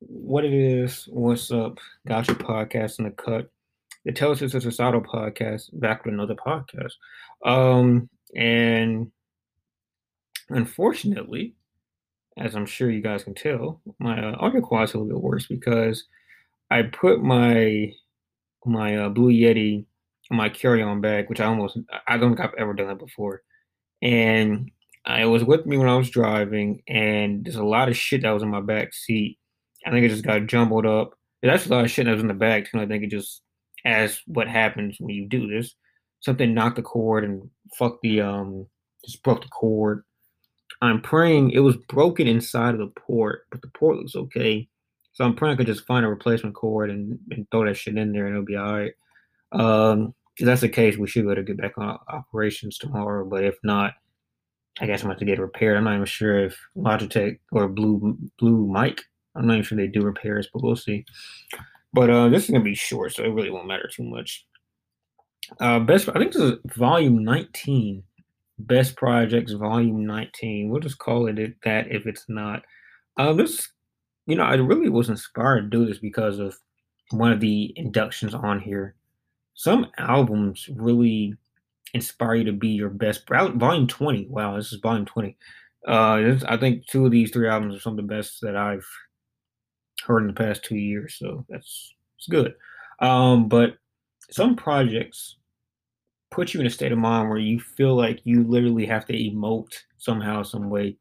what it is, what's up? Gotcha podcast in the cut. The Tell Us Societal podcast, back with another podcast. Um, and unfortunately, as I'm sure you guys can tell, my uh, audio quality is a little bit worse because I put my my uh, Blue Yeti my carry-on bag, which I almost I don't think I've ever done that before, and it was with me when I was driving, and there's a lot of shit that was in my back seat. I think it just got jumbled up. That's a lot of shit that was in the back too. I think it just as what happens when you do this. Something knocked the cord and fucked the um just broke the cord. I'm praying it was broken inside of the port, but the port looks okay. So I'm praying I could just find a replacement cord and, and throw that shit in there and it'll be all right. Um, if that's the case, we should be able to get back on operations tomorrow. But if not, I guess I'm going to get it repaired. I'm not even sure if Logitech or Blue Blue Mic. I'm not even sure they do repairs, but we'll see. But uh, this is gonna be short, so it really won't matter too much. Uh, best, I think this is volume 19. Best projects, volume 19. We'll just call it that if it's not. Uh, this, you know, I really was inspired to do this because of one of the inductions on here. Some albums really inspire you to be your best. Volume 20. Wow, this is volume 20. Uh, this, I think two of these three albums are some of the best that I've heard in the past two years. So that's it's good. Um, but some projects put you in a state of mind where you feel like you literally have to emote somehow, some way.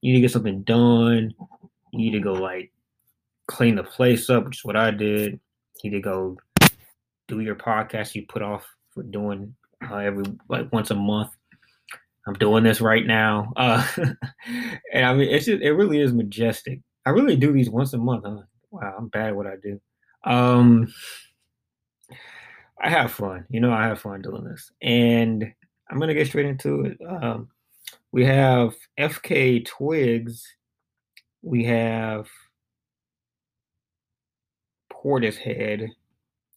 You need to get something done. You need to go like clean the place up, which is what I did. You need to go do your podcast you put off for doing uh, every like once a month. I'm doing this right now, uh, and I mean it's just, it really is majestic. I really do these once a month. Huh? Wow, I'm bad at what I do. Um, I have fun. You know, I have fun doing this, and I'm gonna get straight into it. Um, we have FKA Twigs. We have Portishead,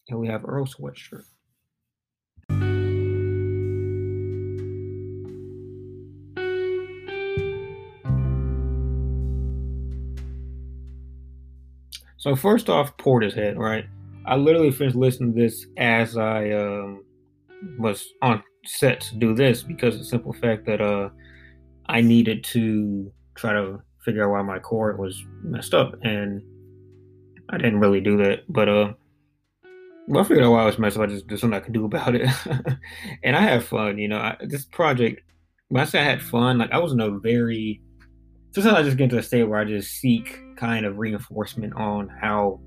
and we have Earl Sweatshirt. So first off, Portishead, right? I literally finished listening to this as I um, was on set to do this because of the simple fact that uh, I needed to try to figure out why my chord was messed up, and I didn't really do that. But uh, well, I figured out why I was messed up. I just there's something I could do about it, and I had fun. You know, I, this project. When I say I had fun, like I was in a very sometimes I just get to a state where I just seek kind of reinforcement on how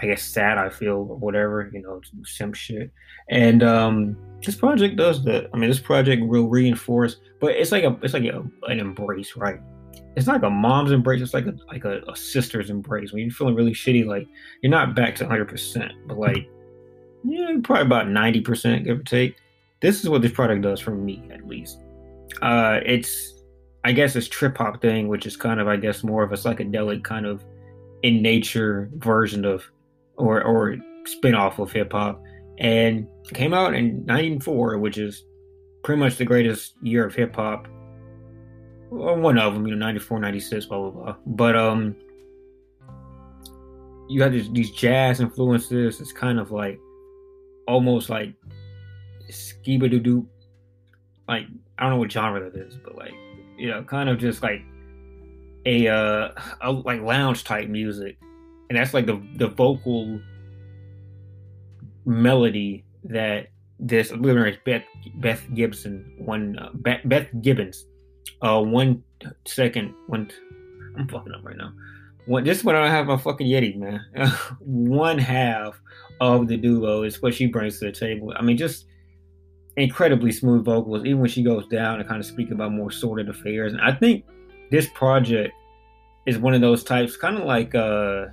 I guess sad I feel or whatever, you know, some shit. And um this project does that. I mean, this project will reinforce, but it's like a it's like a, an embrace, right? It's like a mom's embrace. It's like a like a, a sister's embrace. When you're feeling really shitty, like you're not back to 100, percent but like yeah, probably about 90 percent, give or take. This is what this product does for me, at least. Uh, it's I guess this trip hop thing, which is kind of, I guess, more of a psychedelic kind of in nature version of, or or spin off of hip hop, and came out in '94, which is pretty much the greatest year of hip hop. Well, one of them, you know, 94, 96, blah blah blah. But um, you have these, these jazz influences. It's kind of like almost like skiba doo doo. Like I don't know what genre that is, but like you know, kind of just like a uh a, like lounge type music, and that's like the the vocal melody that this lyric Beth Beth Gibson one uh, Beth, Beth Gibbons uh one second one I'm fucking up right now. One just when I have my fucking Yeti man, one half of the duo is what she brings to the table. I mean, just incredibly smooth vocals, even when she goes down and kind of speak about more sordid affairs. And I think this project is one of those types, kind of like uh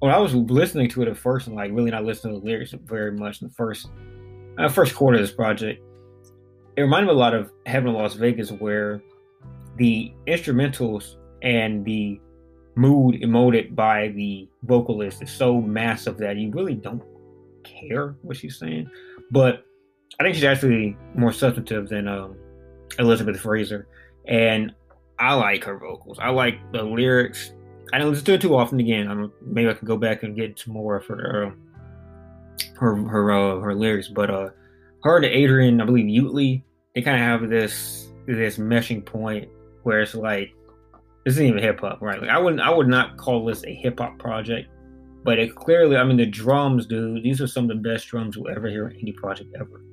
when I was listening to it at first and like really not listening to the lyrics very much in the first uh, first quarter of this project. It reminded me a lot of Heaven or Las Vegas, where the instrumentals and the mood emoted by the vocalist is so massive that you really don't care what she's saying. But I think she's actually more substantive than um, Elizabeth Fraser, and I like her vocals. I like the lyrics. I don't listen to it too often. Again, I'm, maybe I can go back and get some more of her uh, her her uh, her lyrics. But uh, her and Adrian, I believe Utley, they kind of have this this meshing point where it's like this isn't even hip hop, right? Like I wouldn't I would not call this a hip hop project, but it clearly, I mean, the drums, dude. These are some of the best drums you'll ever hear in any project ever.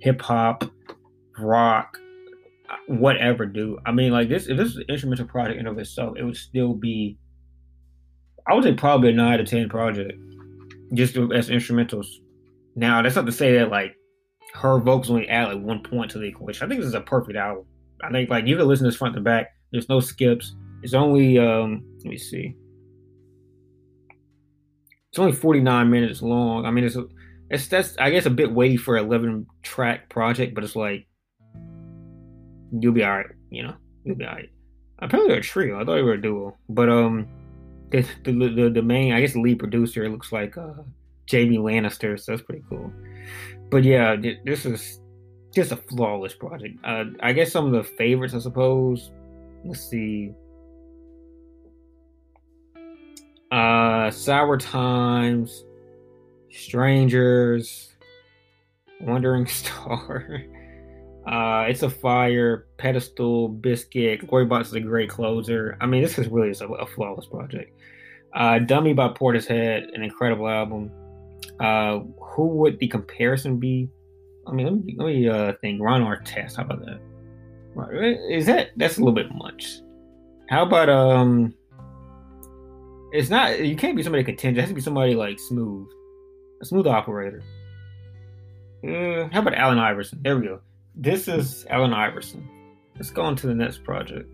Hip hop, rock, whatever, dude. I mean, like this. If this was an instrumental project in of itself, it would still be. I would say probably a nine to ten project, just as instrumentals. Now that's not to say that like her vocals only add like one point to the equation. I think this is a perfect album. I think like you can listen to this front to back. There's no skips. It's only um let me see. It's only 49 minutes long. I mean, it's it's that's I guess a bit weighty for an 11 track project, but it's like you'll be all right. You know, you'll be all right. Apparently, they're a trio. I thought they were a duo, but um, the the the, the main I guess lead producer looks like uh Jaime Lannister, so that's pretty cool. But yeah, this is just a flawless project. Uh, I guess some of the favorites, I suppose. Let's see. Uh, Sour Times, Strangers, Wandering Star, uh, It's a Fire, Pedestal, Biscuit, Glorybox is a great closer. I mean, this is really a, a flawless project. Uh, Dummy by Portishead, an incredible album. Uh, who would the comparison be? I mean, let me, let me uh, think. Ron Artest, how about that? Is that that's a little bit much? How about um? It's not. You can't be somebody contingent. It has to be somebody like smooth, smooth operator. Uh, how about Allen Iverson? There we go. This is Allen Iverson. Let's go on to the next project.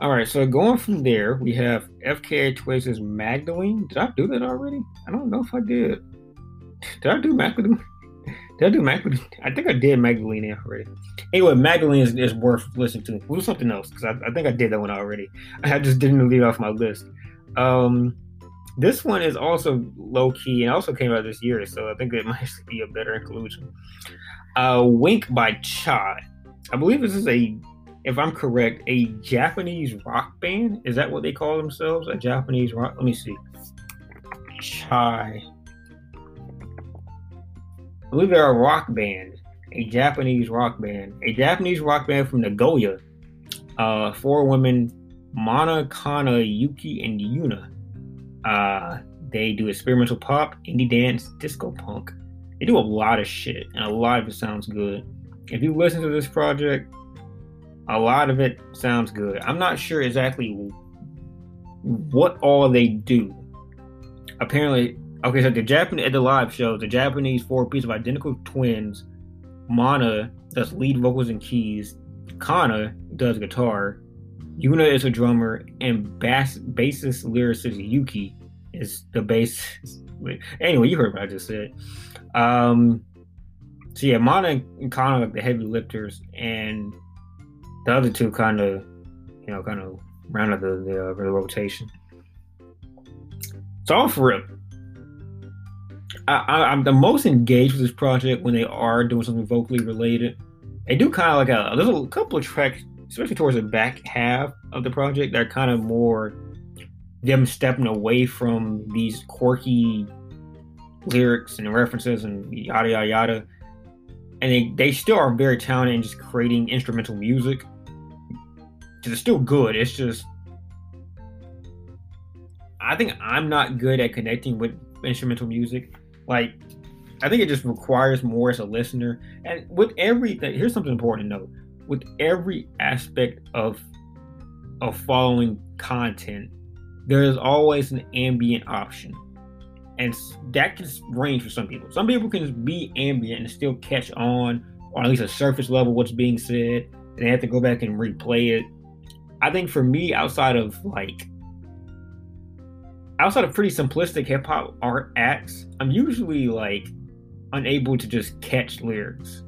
All right, so going from there, we have FKA Twigs' Magdalene. Did I do that already? I don't know if I did. Did I do Magdalene? Did I do Magdalene? I think I did Magdalene already. Anyway, Magdalene is, is worth listening to. We'll do something else because I, I, think I did that one already. I just didn't leave off my list. Um, this one is also low key and also came out this year, so I think it might be a better inclusion. Uh, Wink by Chai. I believe this is a, if I'm correct, a Japanese rock band. Is that what they call themselves? A Japanese rock? Let me see. Chai believe they're a rock band, a Japanese rock band, a Japanese rock band from Nagoya. Uh, four women, Mana, Kana, Yuki, and Yuna. Uh, they do experimental pop, indie dance, disco punk. They do a lot of shit, and a lot of it sounds good. If you listen to this project, a lot of it sounds good. I'm not sure exactly what all they do. Apparently, Okay, so the Japanese at the live show, the Japanese four piece of identical twins, Mana does lead vocals and keys, Kana does guitar, Yuna is a drummer, and bass bassist lyricist Yuki is the bass. Anyway, you heard what I just said. Um, so yeah, Mana and Kana like the heavy lifters, and the other two kind of, you know, kind of rounded the the, uh, the rotation. It's all for real. I, am the most engaged with this project when they are doing something vocally related. They do kind of like a a couple of tracks, especially towards the back half of the project, that are kind of more them stepping away from these quirky lyrics and references and yada yada yada. And they, they still are very talented in just creating instrumental music. It's still good. It's just I think I'm not good at connecting with instrumental music. Like, I think it just requires more as a listener. And with everything, here's something important to know: with every aspect of of following content, there is always an ambient option, and that can range for some people. Some people can be ambient and still catch on, or at least a surface level, what's being said, and they have to go back and replay it. I think for me, outside of like outside of pretty simplistic hip hop art acts, I'm usually like unable to just catch lyrics.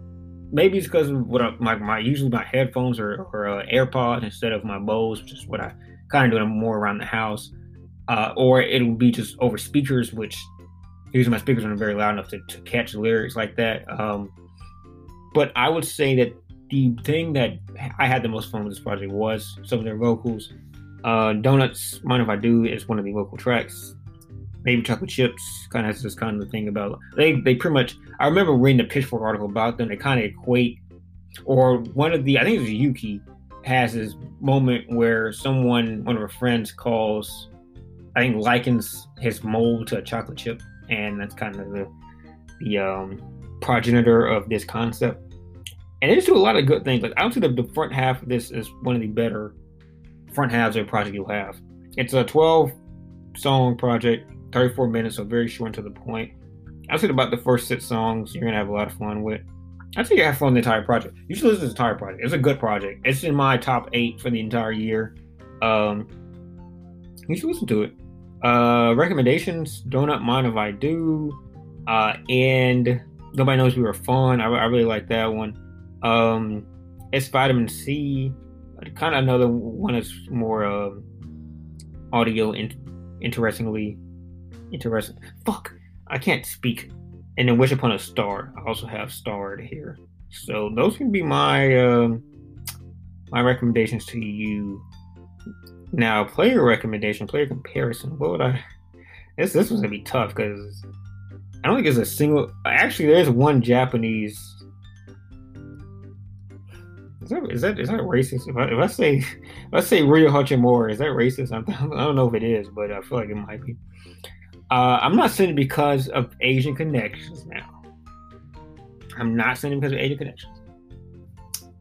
Maybe it's because of what I, my my usually my headphones or or uh, AirPods instead of my Bose, which is what I kind of do more around the house, uh, or it'll be just over speakers, which usually my speakers aren't very loud enough to, to catch lyrics like that. Um, but I would say that the thing that I had the most fun with this project was some of their vocals. Uh, Donuts, Mind If I Do, is one of the local tracks. Maybe Chocolate Chips kind of has this kind of thing about they they pretty much. I remember reading the Pitchfork article about them. They kind of equate, or one of the I think it was Yuki has this moment where someone, one of her friends, calls, I think likens his mold to a chocolate chip, and that's kind of the the um, progenitor of this concept. And they just do a lot of good things. Like I would say the, the front half of this is one of the better front halves of a project you'll have. It's a 12 song project, 34 minutes, so very short and to the point. I'd say about the first six songs you're gonna have a lot of fun with. I think you have fun the entire project. You should listen to the entire project. It's a good project. It's in my top eight for the entire year. Um, you should listen to it. Uh, recommendations: Donut Mind If I Do, uh, and Nobody Knows We Were Fun. I, I really like that one. Um, it's Vitamin C. Kind of another one that's more uh, audio in- interestingly interesting. Fuck, I can't speak and then Wish Upon a Star. I also have starred here. So those can be my um, my recommendations to you. Now, player recommendation, player comparison. What would I? This this was gonna be tough because I don't think there's a single. Actually, there's one Japanese. Is that is that is that racist? If I, if I say let's say Rui Hachimura, is that racist? I don't know if it is, but I feel like it might be. Uh, I'm not saying because of Asian connections now. I'm not saying because of Asian connections.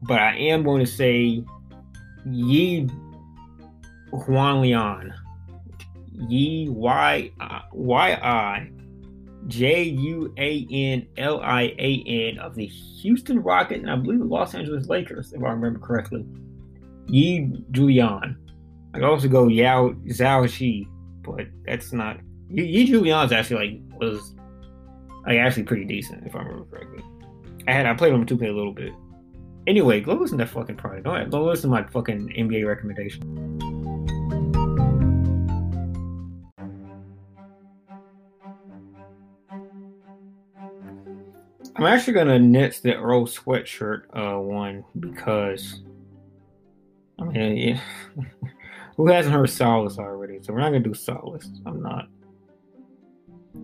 But I am going to say Yi Juan Leon. Yi Y Y I J U A N L I A N of the Houston Rockets and I believe the Los Angeles Lakers, if I remember correctly. Yi Julian. I could also go Yao Zhao Shi, but that's not Yi Julian's actually like was like actually pretty decent if I remember correctly. I had I played him 2K a little bit. Anyway, go listen to that fucking ahead, go listen to my fucking NBA recommendation. I'm actually gonna knit the Earl sweatshirt uh, one because I mean, yeah. who hasn't heard Solace already? So we're not gonna do Solace. I'm not.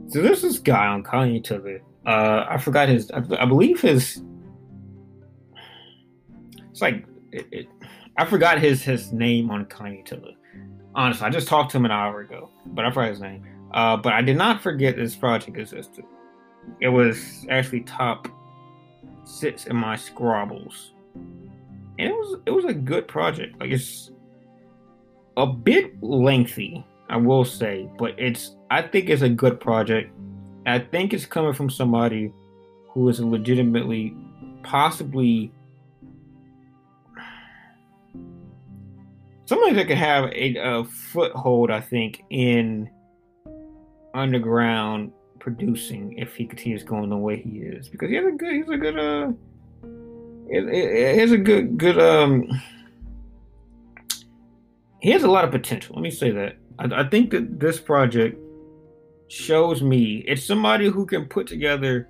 So there's this guy on Kanye TV. Uh, I forgot his. I, I believe his. It's like it, it, I forgot his his name on Kanye TV. Honestly, I just talked to him an hour ago, but I forgot his name. Uh, but I did not forget this project existed. It was actually top six in my Scrabbles, and it was it was a good project. Like it's a bit lengthy, I will say, but it's I think it's a good project. I think it's coming from somebody who is legitimately, possibly, somebody that could have a, a foothold. I think in underground producing if he continues going the way he is because he has a good he's a good uh he has a good good um he has a lot of potential let me say that I, I think that this project shows me it's somebody who can put together.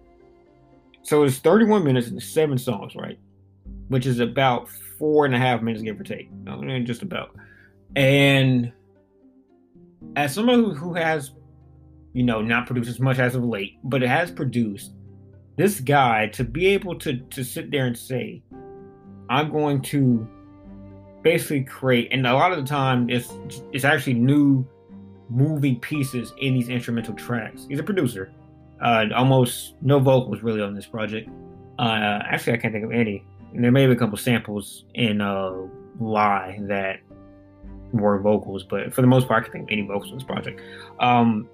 So it's 31 minutes and seven songs, right? Which is about four and a half minutes, give or take. Just about. And as someone who has, you know, not produced as much as of late, but it has produced, this guy to be able to to sit there and say, I'm going to basically create, and a lot of the time it's it's actually new moving pieces in these instrumental tracks. He's a producer. Uh, almost no vocals really on this project. Uh, actually, I can't think of any. And there may be a couple samples in uh, Lie that were vocals, but for the most part, I can think of any vocals on this project. Um,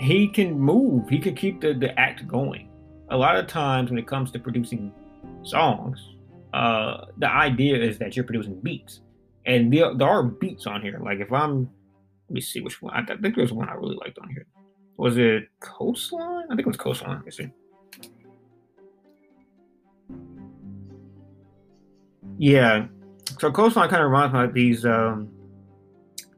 he can move. He can keep the, the act going. A lot of times when it comes to producing songs, uh, the idea is that you're producing beats. And there, there are beats on here. Like if I'm let me see which one. I, think there's one I really liked on here. Was it Coastline? I think it was Coastline. Let me see. Yeah. So Coastline kind of reminds me of these um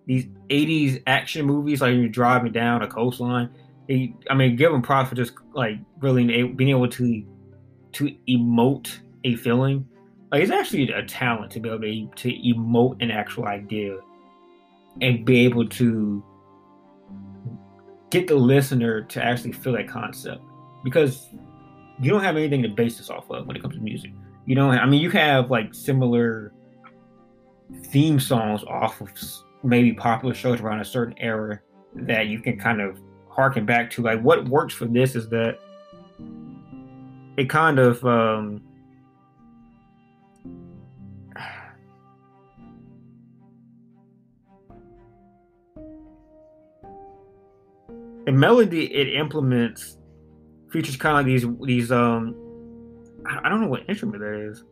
these 80s action movies, like you're driving down a coastline he, I mean, give him props for just like really being able to to emote a feeling. Like it's actually a talent to be able to, to emote an actual idea and be able to get the listener to actually feel that concept because you don't have anything to base this off of when it comes to music. You know, I mean, you have like similar theme songs off of maybe popular shows around a certain era that you can kind of harken back to. Like, what works for this is that it kind of um, the melody it implements features kind of these these um I don't know what instrument that is.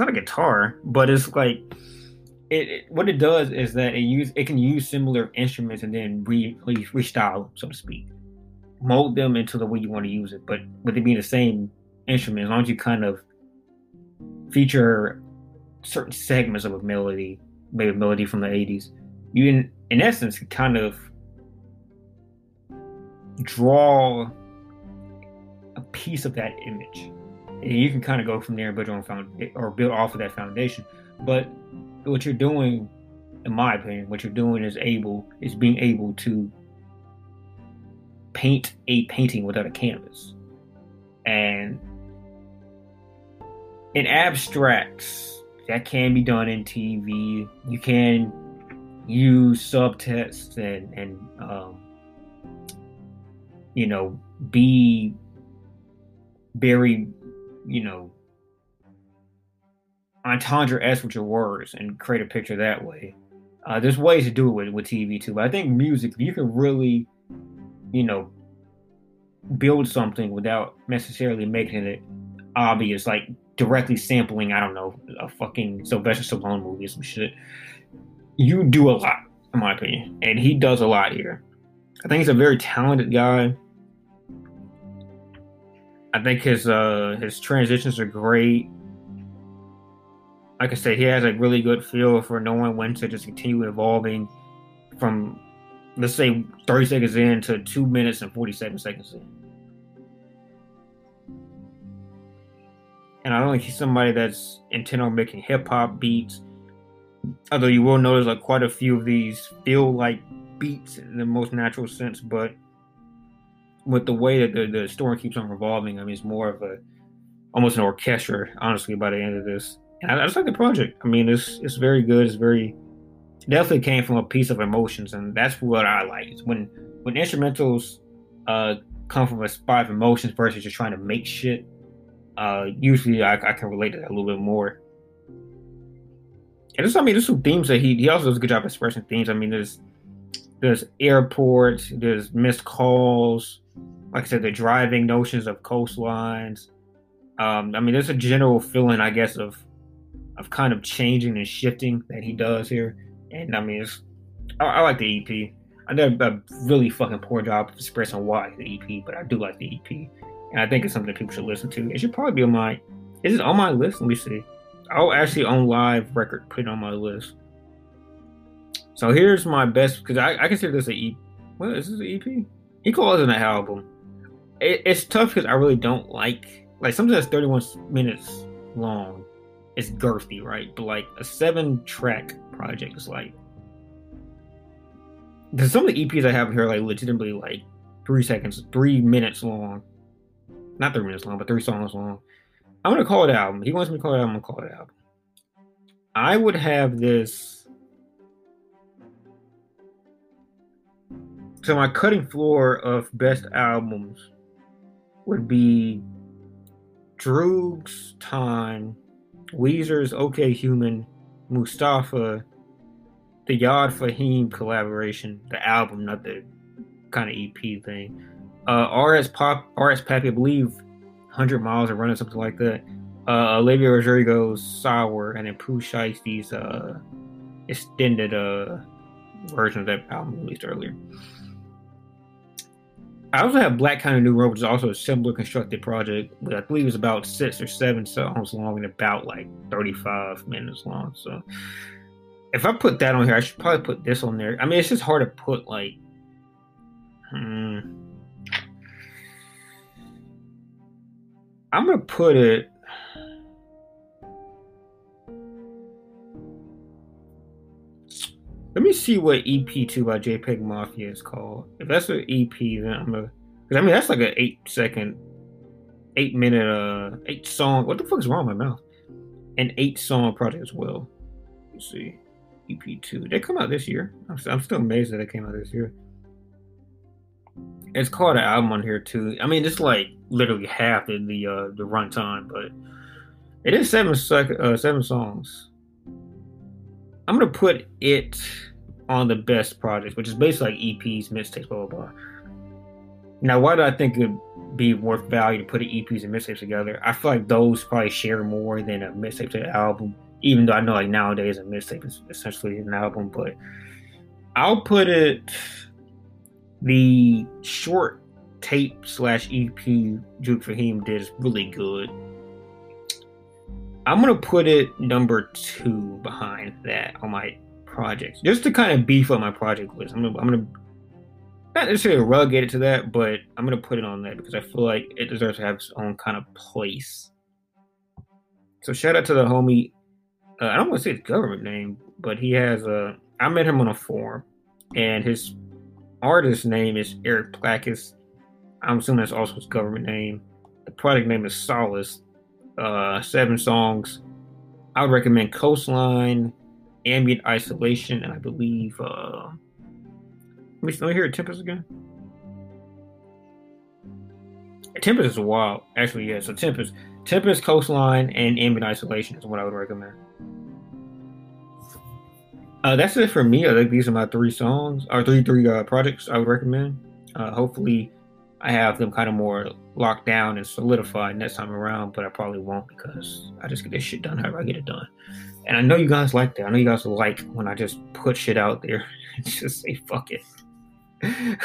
Not a guitar, but it's like it, it, what it does is that it use it can use similar instruments and then re, re restyle so to speak, mold them into the way you want to use it. But with it being the same instrument, as long as you kind of feature certain segments of a melody, maybe a melody from the '80s, you in in essence kind of draw a piece of that image. And you can kind of go from there and build your own found or build off of that foundation. But what you're doing, in my opinion, what you're doing is able is being able to paint a painting without a canvas. And in abstracts, that can be done in TV. You can use subtext and and um, you know be very you know entendre s with your words and create a picture that way. Uh, there's ways to do it with, with TV too, but I think music you can really, you know, build something without necessarily making it obvious, like directly sampling. I don't know a fucking Sylvester Stallone movie or some shit. You do a lot, in my opinion, and he does a lot here. I think he's a very talented guy. I think his uh his transitions are great like I said, he has a really good feel for knowing when to just continue evolving from, let's say, 30 seconds in to two minutes and 47 seconds in. And I don't think he's somebody that's intent on making hip hop beats. Although you will notice like quite a few of these feel like beats in the most natural sense, but with the way that the, the story keeps on revolving, I mean, it's more of a almost an orchestra, honestly, by the end of this. I, just like the project. I mean, it's it's very good. It's very definitely came from a piece of emotions, and that's what I like. It's when when instrumentals uh, come from a spot of emotions versus just trying to make shit. Uh, usually, I, I can relate to that a little bit more. And just, I mean, there's some themes that he he also does a good job expressing themes. I mean, there's there's airports, there's missed calls, like I said, the driving notions of coastlines. Um, I mean, there's a general feeling, I guess, of of kind of changing and shifting that he does here. And I mean, it's, I, I like the EP. I did a really fucking poor job of expressing why the EP, but I do like the EP, and I think it's something people should listen to. It should probably be on my. Is it on my list? Let me see. I'll actually on live record put it on my list. So here's my best because I, I consider this a EP. What is this an EP? He calls it an album. It, it's tough because I really don't like like something that's 31 minutes long it's girthy, right? But like a seven track project is like because some of the EPs I have here are like legitimately like three seconds, three minutes long. Not three minutes long, but three songs long. I'm gonna call it album. He wants me to call it album, I'm gonna call it album. I would have this. So my cutting floor of best albums would be Droog's Time, Weezer's OK Human, Mustafa, the Yard Fahim collaboration, the album, not the kind of EP thing. Uh, RS Pop, RS Pappy, I believe, 100 Miles of Running, something like that. Uh, Olivia Rodrigo's Sour, and then Pooh Shiesty's uh, extended uh, version of that album released earlier. I also have Black Country, New Road, which is also a similar constructed project, but I believe it's about six or seven songs long and about like 35 minutes long. So if I put that on here, I should probably put this on there. I mean, it's just hard to put like. Hmm. I'm gonna put it. Let me see what EP2 by JPEG Mafia is called. If that's an EP, then I'm gonna. Cause I mean that's like an eight second, eight minute, uh, eight song. What the fuck is wrong with my mouth? An eight song project as well. Let's see. EP2. They come out this year. I'm, I'm still amazed that it came out this year. It's called an album on here too. I mean, it's like literally half of the uh, the runtime, but it is seven sec- uh, seven songs. I'm gonna put it on the best projects, which is basically like EPs, mixtapes, blah blah blah. Now, why do I think it'd be worth value to put EPs and mixtapes together? I feel like those probably share more than a mixtape to an album even though I know like nowadays a mixtape is essentially an album, but I'll put it the short tape slash EP Juke Fahim did is really good. I'm gonna put it number two behind that on my projects, just to kind of beef up my project list. I'm gonna, I'm gonna not necessarily relegate it to that, but I'm gonna put it on that because I feel like it deserves to have its own kind of place. So shout out to the homie uh, I don't want to say his government name, but he has a. I met him on a forum, and his artist name is Eric Plackus. I'm assuming that's also his government name. The product name is Solace. Uh, seven songs. I would recommend Coastline, Ambient Isolation, and I believe. Uh, let me, let me hear Tempest again. Tempest is wild. Actually, yeah. So Tempest, Tempest, Coastline, and Ambient Isolation is what I would recommend. Uh, that's it for me. I think these are my three songs or three three uh, projects I would recommend. Uh, hopefully, I have them kind of more locked down and solidified next time around, but I probably won't because I just get this shit done however I get it done. And I know you guys like that. I know you guys like when I just put shit out there and just say fuck it.